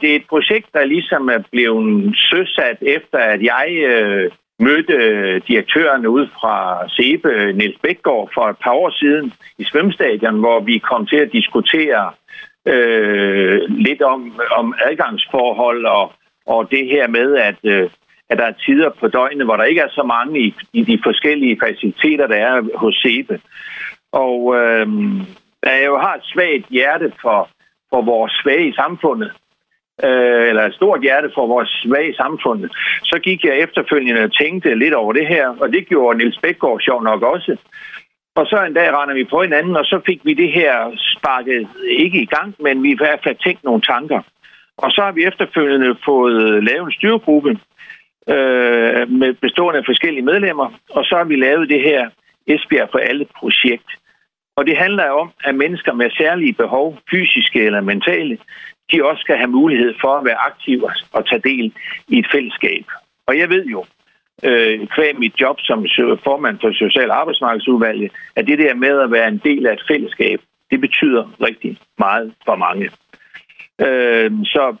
Det er et projekt, der ligesom er blevet søsat efter, at jeg øh, mødte øh, direktøren ud fra SEBE, Niels Bækgaard, for et par år siden i svømmestadion, hvor vi kom til at diskutere øh, lidt om, om adgangsforhold og, og det her med, at, øh, at der er tider på døgnet, hvor der ikke er så mange i, i de forskellige faciliteter, der er hos SEBE. Og øh, da jeg jo har et svagt hjerte for, for vores svage i samfundet, øh, eller et stort hjerte for vores svage samfund, så gik jeg efterfølgende og tænkte lidt over det her, og det gjorde Nils Bækgaard sjov nok også. Og så en dag render vi på hinanden, og så fik vi det her sparket ikke i gang, men vi i hvert fald tænkt nogle tanker. Og så har vi efterfølgende fået lavet en styregruppe øh, med bestående af forskellige medlemmer, og så har vi lavet det her Esbjerg for alle projekt. Og det handler om, at mennesker med særlige behov, fysiske eller mentale, de også skal have mulighed for at være aktive og tage del i et fællesskab. Og jeg ved jo, øh, kvæg mit job som formand for Social- Arbejdsmarkedsudvalget, at det der med at være en del af et fællesskab, det betyder rigtig meget for mange. Øh, så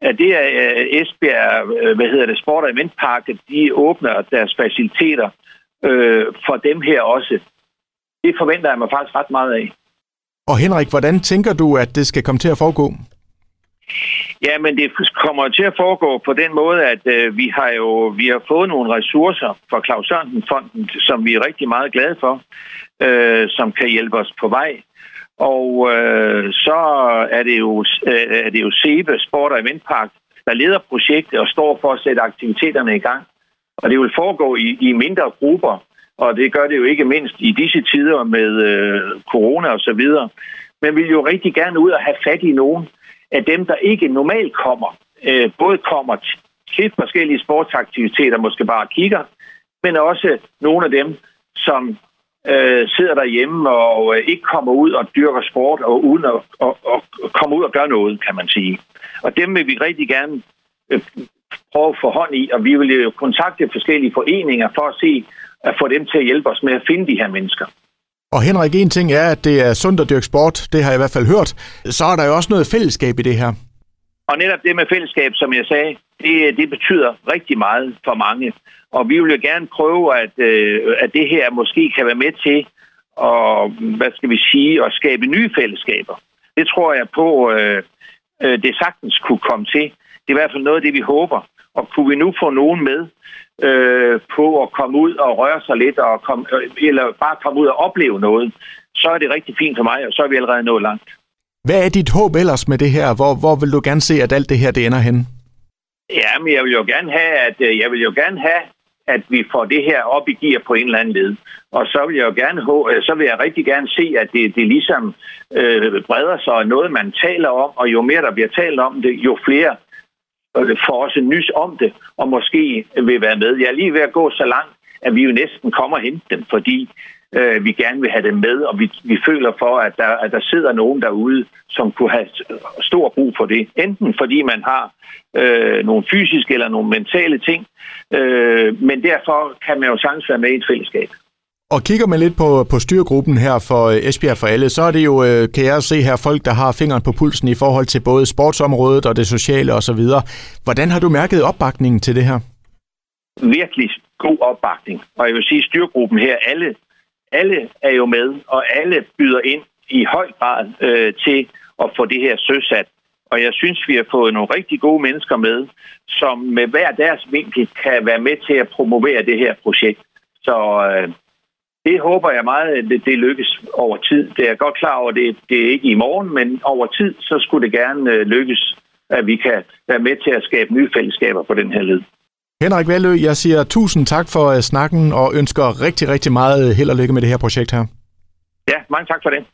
at det er øh, Esbjerg, øh, hvad hedder det, Sport- og Eventparket, de åbner deres faciliteter øh, for dem her også. Det forventer jeg mig faktisk ret meget af. Og Henrik, hvordan tænker du, at det skal komme til at foregå? Ja, men det kommer til at foregå på den måde, at øh, vi har jo vi har fået nogle ressourcer fra Claus Sørensen-fonden, som vi er rigtig meget glade for, øh, som kan hjælpe os på vej. Og øh, så er det jo, øh, er det jo SEBE, Sport- og Eventpark, der leder projektet og står for at sætte aktiviteterne i gang. Og det vil foregå i, i mindre grupper, og det gør det jo ikke mindst i disse tider med øh, corona og så videre. Men vi vil jo rigtig gerne ud og have fat i nogen, af dem, der ikke normalt kommer, øh, både kommer til forskellige sportsaktiviteter, måske bare kigger, men også nogle af dem, som øh, sidder derhjemme og øh, ikke kommer ud og dyrker sport, og uden at og, og komme ud og gøre noget, kan man sige. Og dem vil vi rigtig gerne øh, prøve at få hånd i, og vi vil jo kontakte forskellige foreninger for at se, at få dem til at hjælpe os med at finde de her mennesker. Og Henrik, en ting er, at det er sundt at dyrke sport, det har jeg i hvert fald hørt. Så er der jo også noget fællesskab i det her. Og netop det med fællesskab, som jeg sagde, det, det betyder rigtig meget for mange. Og vi vil jo gerne prøve, at, øh, at det her måske kan være med til at, hvad skal vi sige, at skabe nye fællesskaber. Det tror jeg på, øh, øh, det sagtens kunne komme til. Det er i hvert fald noget af det, vi håber. Og kunne vi nu få nogen med, øh, på at komme ud og røre sig lidt, og komme, øh, eller bare komme ud og opleve noget, så er det rigtig fint for mig, og så er vi allerede nået langt. Hvad er dit håb ellers med det her? Hvor, hvor vil du gerne se, at alt det her det ender hen? Ja, men jeg vil jo gerne have, at øh, jeg vil jo gerne have, at vi får det her op i gear på en eller anden led. Og så vil jeg jo gerne, øh, så vil jeg rigtig gerne se, at det, det ligesom øh, breder sig og noget, man taler om, og jo mere der bliver talt om det, jo flere får også nys om det, og måske vil være med. Jeg er lige ved at gå så langt, at vi jo næsten kommer og hente dem, fordi øh, vi gerne vil have dem med, og vi, vi føler for, at der, at der sidder nogen derude, som kunne have stor brug for det. Enten fordi man har øh, nogle fysiske eller nogle mentale ting, øh, men derfor kan man jo sagtens være med i et fællesskab. Og kigger man lidt på, på styrgruppen her for øh, Esbjerg for alle, så er det jo, øh, kan jeg se her, folk, der har fingeren på pulsen i forhold til både sportsområdet og det sociale osv. Hvordan har du mærket opbakningen til det her? Virkelig god opbakning. Og jeg vil sige, styrgruppen her, alle, alle er jo med, og alle byder ind i høj grad øh, til at få det her søsat. Og jeg synes, vi har fået nogle rigtig gode mennesker med, som med hver deres vinkel kan være med til at promovere det her projekt. Så øh, det håber jeg meget, at det, det lykkes over tid. Det er godt klar over, at det, det er ikke i morgen, men over tid, så skulle det gerne øh, lykkes, at vi kan være med til at skabe nye fællesskaber på den her led. Henrik Valø, jeg siger tusind tak for øh, snakken og ønsker rigtig, rigtig meget held og lykke med det her projekt her. Ja, mange tak for det.